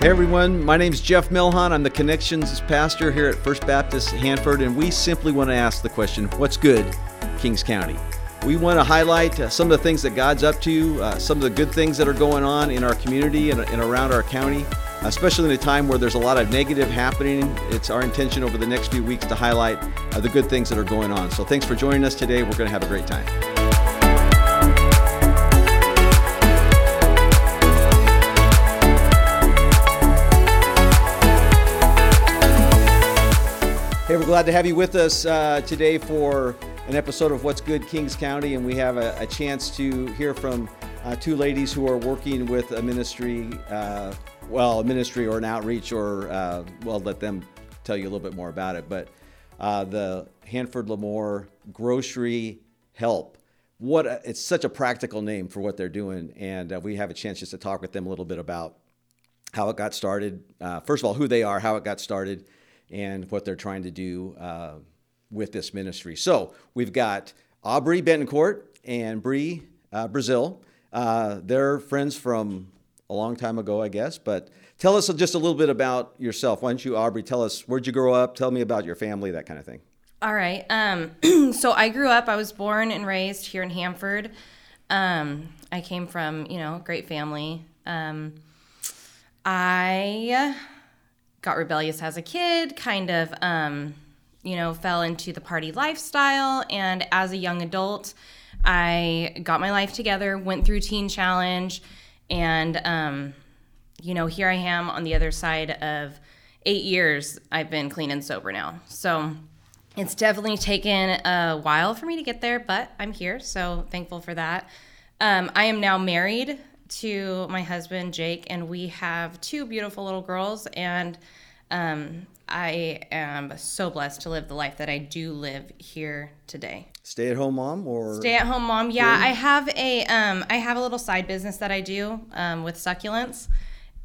Hey everyone, my name is Jeff Milhon. I'm the Connections Pastor here at First Baptist Hanford, and we simply want to ask the question what's good, Kings County? We want to highlight uh, some of the things that God's up to, uh, some of the good things that are going on in our community and, and around our county, especially in a time where there's a lot of negative happening. It's our intention over the next few weeks to highlight uh, the good things that are going on. So thanks for joining us today. We're going to have a great time. Hey, we're glad to have you with us uh, today for an episode of What's Good Kings County, and we have a, a chance to hear from uh, two ladies who are working with a ministry, uh, well, a ministry or an outreach, or uh, well, let them tell you a little bit more about it. But uh, the Hanford Lemoore Grocery Help. What a, it's such a practical name for what they're doing, and uh, we have a chance just to talk with them a little bit about how it got started. first of all, who they are, how it got started and what they're trying to do uh, with this ministry. So we've got Aubrey Bentoncourt and Bree uh, Brazil. Uh, they're friends from a long time ago, I guess. But tell us just a little bit about yourself. Why don't you, Aubrey, tell us where'd you grow up? Tell me about your family, that kind of thing. All right. Um, so I grew up. I was born and raised here in Hanford. Um, I came from you know great family. Um, I got rebellious as a kid, kind of, um, you know, fell into the party lifestyle. And as a young adult, I got my life together, went through Teen Challenge, and, um, you know, here I am on the other side of eight years. I've been clean and sober now. So it's definitely taken a while for me to get there, but I'm here. So thankful for that. Um, I am now married to my husband Jake, and we have two beautiful little girls. And um, I am so blessed to live the life that I do live here today. Stay at home mom or stay at home mom? Yeah, I have a um, I have a little side business that I do um, with succulents.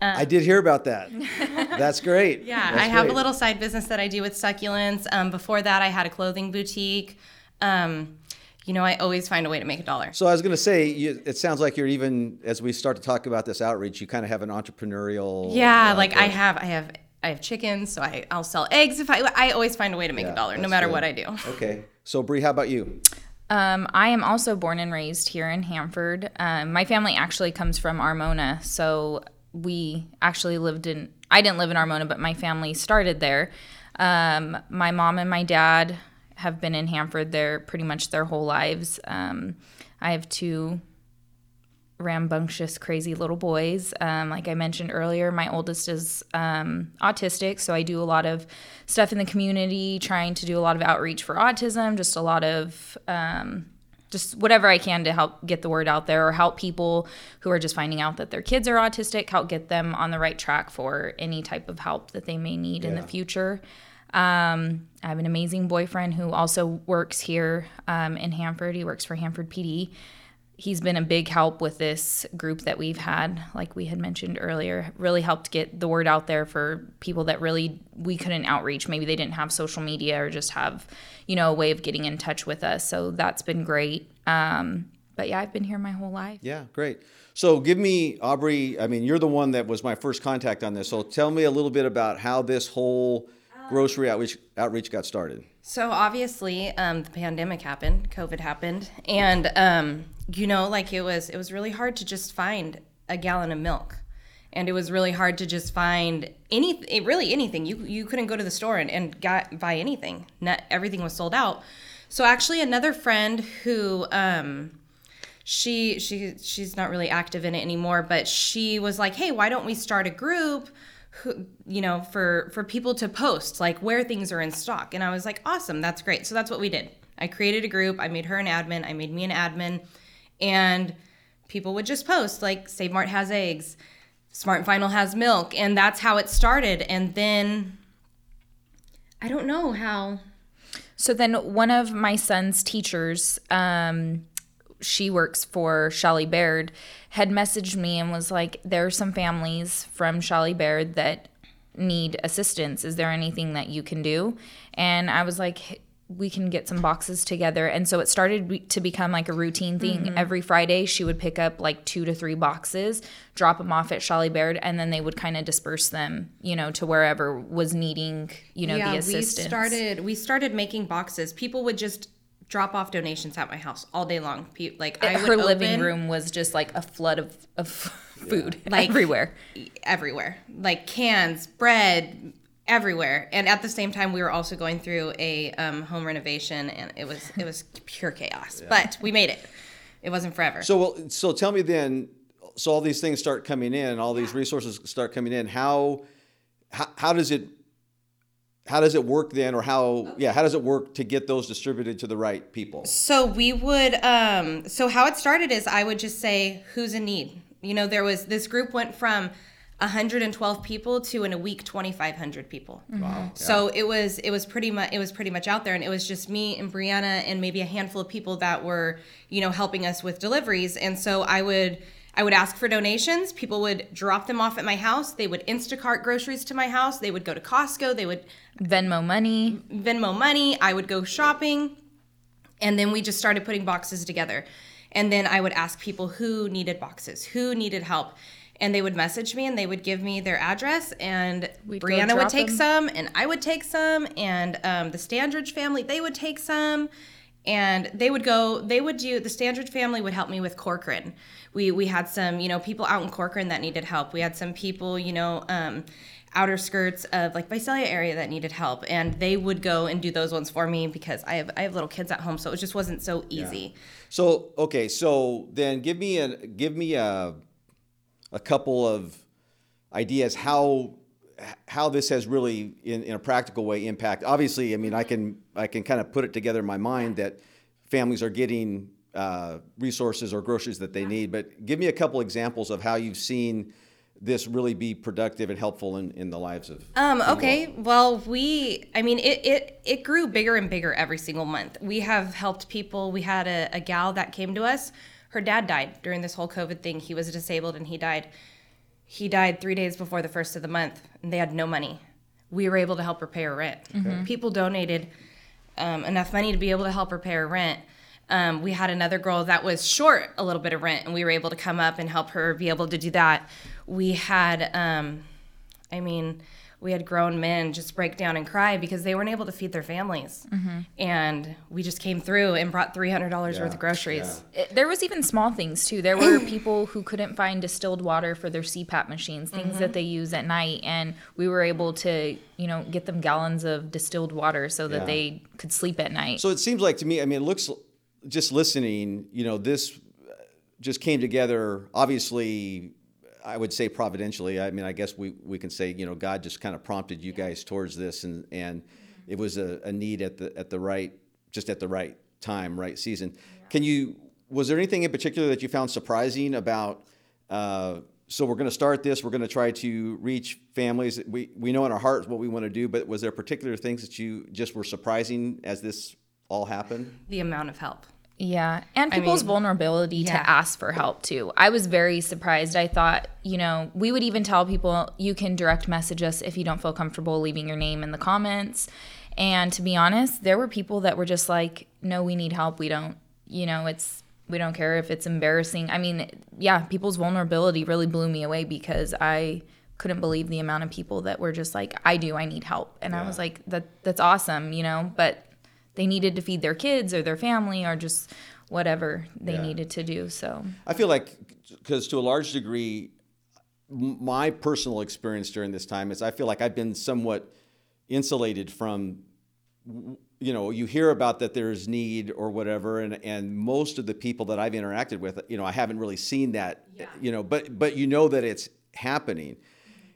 Um, I did hear about that. That's great. Yeah, That's I have great. a little side business that I do with succulents. Um, before that, I had a clothing boutique. Um, you know, I always find a way to make a dollar. So I was going to say, you, it sounds like you're even as we start to talk about this outreach, you kind of have an entrepreneurial. Yeah, uh, like I have, I have, I have chickens, so I, I'll sell eggs if I. I always find a way to make yeah, a dollar, no matter good. what I do. Okay, so Bree, how about you? Um, I am also born and raised here in Hanford. Um, my family actually comes from Armona, so we actually lived in. I didn't live in Armona, but my family started there. Um, my mom and my dad have been in Hanford there pretty much their whole lives. Um, I have two rambunctious, crazy little boys. Um, like I mentioned earlier, my oldest is um, autistic, so I do a lot of stuff in the community, trying to do a lot of outreach for autism, just a lot of um, just whatever I can to help get the word out there or help people who are just finding out that their kids are autistic, help get them on the right track for any type of help that they may need yeah. in the future. Um, I have an amazing boyfriend who also works here um, in Hanford. He works for Hanford PD. He's been a big help with this group that we've had, like we had mentioned earlier, really helped get the word out there for people that really we couldn't outreach. Maybe they didn't have social media or just have, you know, a way of getting in touch with us. So that's been great. Um, but yeah, I've been here my whole life. Yeah, great. So give me, Aubrey, I mean, you're the one that was my first contact on this. So tell me a little bit about how this whole grocery outreach outreach got started? So obviously, um, the pandemic happened, COVID happened, and um, you know, like it was it was really hard to just find a gallon of milk, and it was really hard to just find any really anything. You you couldn't go to the store and, and got buy anything. Not, everything was sold out. So actually, another friend who. Um, she she she's not really active in it anymore but she was like hey why don't we start a group you know for for people to post like where things are in stock. And i was like awesome that's great. So that's what we did. I created a group i made her an admin i made me an admin and people would just post like save mart has eggs smart and final has milk and that's how it started. And then i don't know how so then one of my son's teachers um she works for Shelly Baird, had messaged me and was like, There are some families from Shelly Baird that need assistance. Is there anything that you can do? And I was like, we can get some boxes together. And so it started to become like a routine thing. Mm-hmm. Every Friday, she would pick up like two to three boxes, drop them off at Shelly Baird, and then they would kind of disperse them, you know, to wherever was needing, you know, the assistance. we started we started making boxes. People would just drop off donations at my house all day long. Like I would Her living open room was just like a flood of, of food Like- everywhere. everywhere, like cans, bread, everywhere. And at the same time, we were also going through a um, home renovation, and it was it was pure chaos. But we made it. It wasn't forever. So, well, so tell me then. So all these things start coming in, all these resources start coming in. How, how, how does it, how does it work then, or how, yeah, how does it work to get those distributed to the right people? So we would um so how it started is I would just say who's in need. You know, there was this group went from 112 people to in a week 2500 people. Wow. So it was it was pretty much it was pretty much out there and it was just me and Brianna and maybe a handful of people that were, you know, helping us with deliveries and so I would I would ask for donations. People would drop them off at my house. They would Instacart groceries to my house. They would go to Costco. They would Venmo money. Venmo money. I would go shopping. And then we just started putting boxes together. And then I would ask people who needed boxes, who needed help. And they would message me and they would give me their address. And We'd Brianna would take them. some, and I would take some. And um, the Standridge family, they would take some. And they would go, they would do, the Standridge family would help me with Corcoran. We, we had some, you know, people out in Corcoran that needed help. We had some people, you know, um, outer skirts of like Visalia area that needed help and they would go and do those ones for me because I have I have little kids at home so it just wasn't so easy. So okay, so then give me a give me a a couple of ideas how how this has really in, in a practical way impact. Obviously, I mean I can I can kind of put it together in my mind that families are getting uh, resources or groceries that they need. But give me a couple examples of how you've seen this really be productive and helpful in, in the lives of Um, okay. Well, we, I mean, it, it, it grew bigger and bigger every single month. We have helped people. We had a, a gal that came to us. Her dad died during this whole COVID thing. He was disabled and he died. He died three days before the first of the month and they had no money. We were able to help her pay her rent. People donated um, enough money to be able to help her pay her rent. Um, we had another girl that was short a little bit of rent, and we were able to come up and help her be able to do that. We had, um, I mean, we had grown men just break down and cry because they weren't able to feed their families, mm-hmm. and we just came through and brought three hundred dollars worth of groceries. It- there was even small things too. There were people who couldn't find distilled water for their CPAP machines, things that mm-hmm. they use at night, and we were able to, you know, get them gallons of distilled water so that Yeah. they could sleep at night. So it seems like to me, I mean, it looks just listening, you know, this just came together, obviously, I would say providentially. I mean, I guess we, we can say, you know, God just kind of prompted you guys towards this and, and it was a, a need at the, at the right, just at the right time, right season. Can you, was there anything in particular that you found surprising about, uh, so we're going to start this. We're going to try to reach families. We we know in our hearts what we want to do, but was there particular things that you just were surprising as this all happened? The amount of help. Yeah, and people's mean, vulnerability yeah. to ask for help too. I was very surprised. I thought, you know, we would even tell people you can direct message us if you don't feel comfortable leaving your name in the comments. And to be honest, there were people that were just like, "No, we need help. We don't, you know, it's we don't care if it's embarrassing." I mean, yeah, people's vulnerability really blew me away because I couldn't believe the amount of people that were just like, "I do. I need help." And I was like, "That that's awesome," you know, but they needed to feed their kids or their family or just whatever they Yeah. needed to do. So I feel like, because to a large degree, my personal experience during this time is I feel like I've been somewhat insulated from, you know, you hear about that there's need or whatever, and, and most of the people that I've interacted with, you know, I haven't really seen that, yeah. you know, but but you know that it's happening,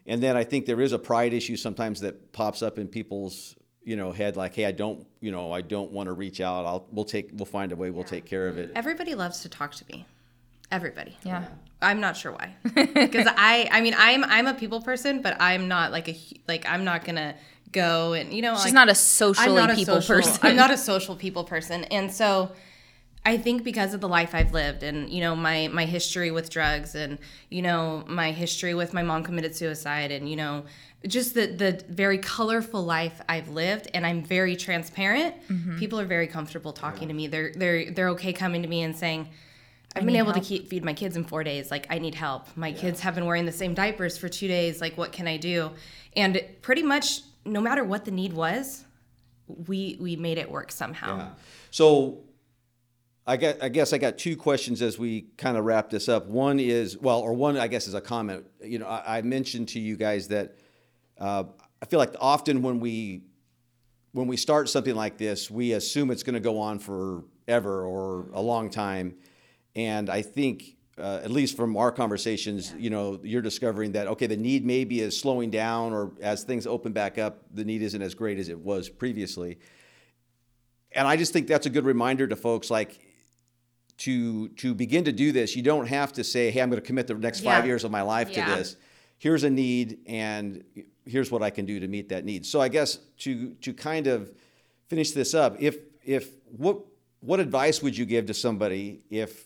and then I think there is a pride issue sometimes that pops up in people's you know had like hey i don't you know i don't want to reach out i'll we'll take we'll find a way we'll take care of it Everybody loves to talk to me. Everybody. yeah. I'm not sure why. Because I, I mean, I'm, I'm a people person, but I'm not like a, like I'm not gonna go and you know. She's like, not a socially I'm not a people social, person. I'm not a social people person, and so I think because of the life I've lived and you know my my history with drugs and you know my history with my mom committed suicide and you know just the the very colorful life I've lived and I'm very transparent. Mm-hmm. People are very comfortable talking yeah. to me. They're they're they're okay coming to me and saying I've been able help. to keep feed my kids in 4 days. Like I need help. My yeah. kids have been wearing the same diapers for 2 days. Like what can I do? And pretty much no matter what the need was, we we made it work somehow. Yeah. So I got, I guess I got two questions as we kind of wrap this up. One is, well, or one I guess is a comment. You know, I, I mentioned to you guys that uh, I feel like often when we when we start something like this, we assume it's going to go on forever or a long time, and I think. Uh, at least from our conversations, you know, you're discovering that okay, the need maybe is slowing down, or as things open back up, the need isn't as great as it was previously. And I just think that's a good reminder to folks. Like, to to begin to do this, you don't have to say, "Hey, I'm going to commit the next five years of my life yeah. to this." Here's a need, and here's what I can do to meet that need. So I guess to to kind of finish this up, if if what what advice would you give to somebody if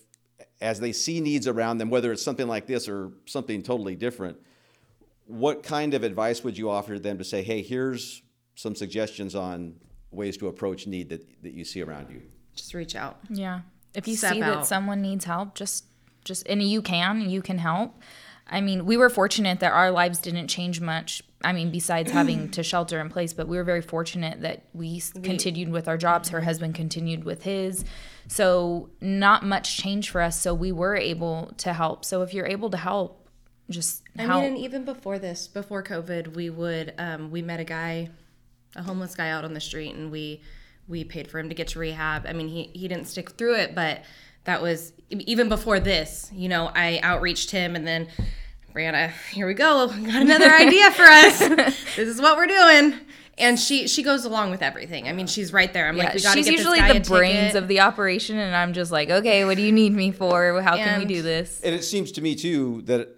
as they see needs around them, whether it's something like this or something totally different, what kind of advice would you offer them to say, hey, here's some suggestions on ways to approach need that, that you see around you? Just reach out. Yeah. If you see out. that someone needs help, just just and you can, you can help. I mean, we were fortunate that our lives didn't change much. I mean, besides having to shelter in place, but we were very fortunate that we, we continued with our jobs. Her husband continued with his. So, not much changed for us. So, we were able to help. So, if you're able to help, just I mean, and even before this, before COVID, we would, um, we met a guy, a homeless guy out on the street, and we, we paid for him to get to rehab. I mean, he, he didn't stick through it, but that was even before this, you know, I outreached him and then Brianna, here we go. Got another idea for us. this is what we're doing. And she she goes along with everything. I mean, she's right there. I'm yeah, like, we got to get usually the brains of the operation, and I'm just like, okay, what do you need me for? How and, can we do this? And it seems to me too that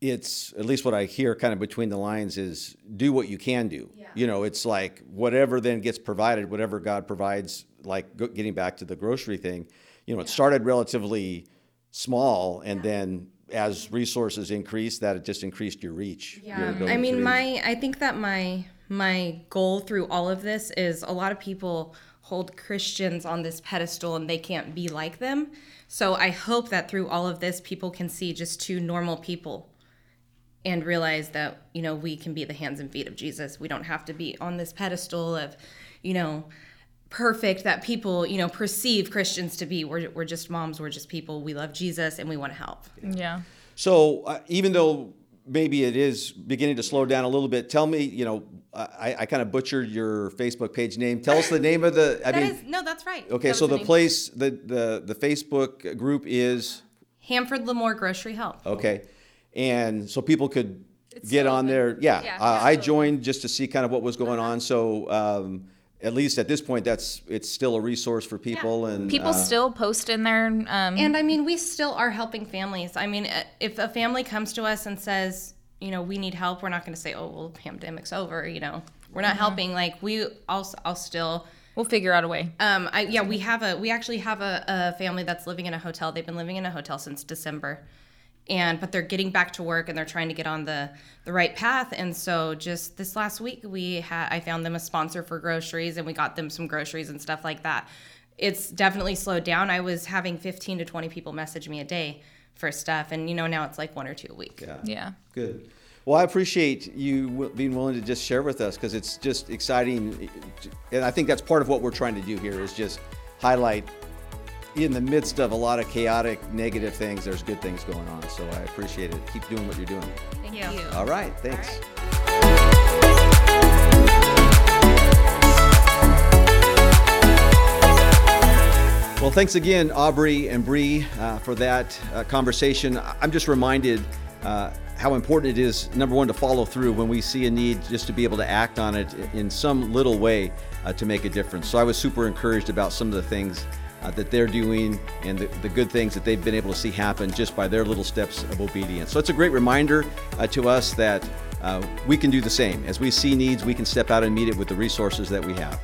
it's at least what I hear kind of between the lines is do what you can do. Yeah. You know, it's like whatever then gets provided, whatever God provides. Like getting back to the grocery thing, you know, it started relatively small, and yeah. then as resources increased, that it just increased your reach. Yeah, your I mean, my I think that my my goal through all of this is a lot of people hold Christians on this pedestal and they can't be like them. So I hope that through all of this, people can see just two normal people and realize that you know we can be the hands and feet of Jesus. We don't have to be on this pedestal of, you know, perfect that people you know perceive Christians to be. We're we're just moms. We're just people. We love Jesus and we want to help. Yeah. So uh, even though maybe it is beginning to slow down a little bit, tell me, you know, I, I kind of butchered your Facebook page name. Tell us the name of the. I mean, is, no, that's right. Okay, that so the, the place, the the the Facebook group is Hanford Lemoore Grocery Help. Okay and so people could it's get on there. Yeah, yeah uh, I joined just to see kind of what was going uh-huh. on. So um, at least at this point, that's it's still a resource for people, yeah. and people uh, still post in there. Um, and I mean, we still are helping families. I mean, uh, if a family comes to us and says, you know, we need help, we're not going to say, oh, well, pandemic's over. You know, we're not mm-hmm. helping. Like we, I'll, I'll still. We'll figure out a way. Um, I, yeah, we have a, we actually have a, a family that's living in a hotel. They've been living in a hotel since December and but they're getting back to work and they're trying to get on the the right path. And so just this last week we had i found them a sponsor for groceries and we got them some groceries and stuff like that. It's definitely slowed down. I was having 15 to 20 people message me a day for stuff. And you know now it's like one or two a week. Yeah. Yeah. Good. Well, I appreciate you being willing to just share with us because it's just exciting, and I think that's part of what we're trying to do here is just highlight in the midst of a lot of chaotic, negative things, there's good things going on. So I appreciate it. Keep doing what you're doing. Thank you. All right. Thanks. All right. Well, thanks again, Aubrey and Bree, uh, for that uh, conversation. I'm just reminded uh, how important it is, number one, to follow through when we see a need, just to be able to act on it in some little way uh, to make a difference. So I was super encouraged about some of the things uh, that they're doing and the, the, good things that they've been able to see happen just by their little steps of obedience. So it's a great reminder uh, to us that uh, we can do the same. As we see needs, we can step out and meet it with the resources that we have.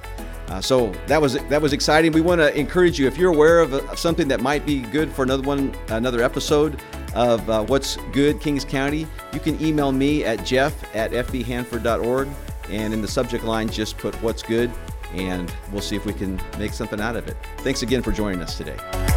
Uh, so that was that was exciting. We want to encourage you if you're aware of, of, something that might be good for another one, another episode of uh, What's Good Kings County. You can email me at jeff at fbhanford.org, and in the subject line, just put What's Good, and we'll see if we can make something out of it. Thanks again for joining us today.